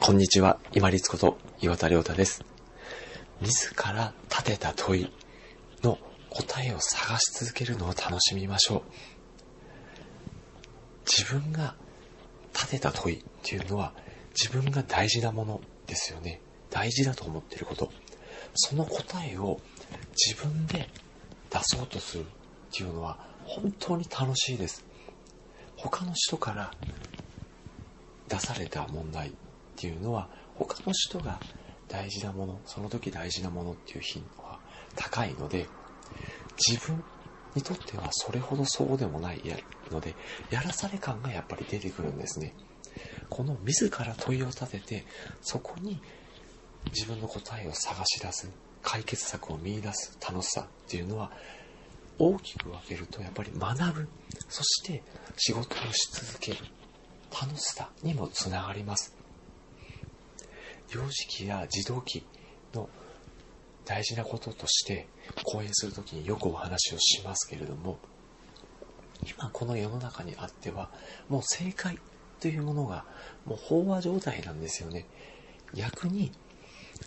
こんにちは、今立こと岩田亮太です。自ら立てた問いの答えを探し続けるのを楽しみましょう。自分が立てた問いっていうのは自分が大事なものですよね。大事だと思っていること。その答えを自分で出そうとするっていうのは本当に楽しいです。他の人から出された問題っていうのは他の人が大事なもの、その時大事なものっていう頻度は高いので、自分にとってはそれほどそうでもないので、やらされ感がやっぱり出てくるんですね。この自ら問いを立てて、そこに自分の答えを探し出す、解決策を見出す楽しさっていうのは、大きく分けるとやっぱり学ぶ、そして仕事をし続ける、楽しさにもつながります。幼児期や児童期の大事なこととして講演するときによくお話をしますけれども今この世の中にあってはもう正解というものがもう飽和状態なんですよね逆に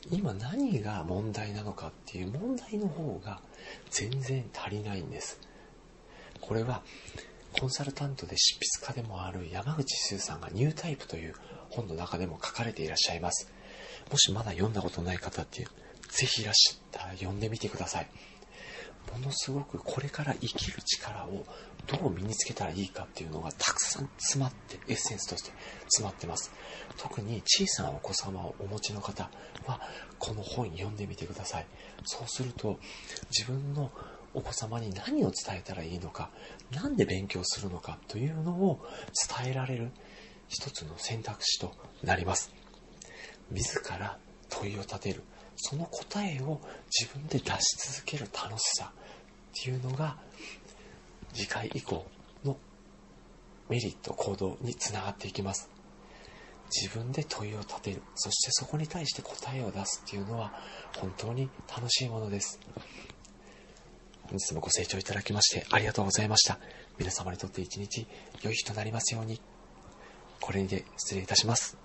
今何が問題なのかっていう問題の方が全然足りないんですこれはコンサルタントで執筆家でもある山口周さんがニュータイプという本の中でも書かれていらっしゃいますもしまだ読んだことない方っていう、ぜひいらっしゃったら読んでみてください。ものすごくこれから生きる力をどう身につけたらいいかっていうのがたくさん詰まって、エッセンスとして詰まってます。特に小さなお子様をお持ちの方は、この本読んでみてください。そうすると、自分のお子様に何を伝えたらいいのか、何で勉強するのかというのを伝えられる一つの選択肢となります。自ら問いを立てる。その答えを自分で出し続ける楽しさっていうのが次回以降のメリット行動につながっていきます。自分で問いを立てる。そしてそこに対して答えを出すっていうのは本当に楽しいものです。本日もご清聴いただきましてありがとうございました。皆様にとって一日良い日となりますように。これにて失礼いたします。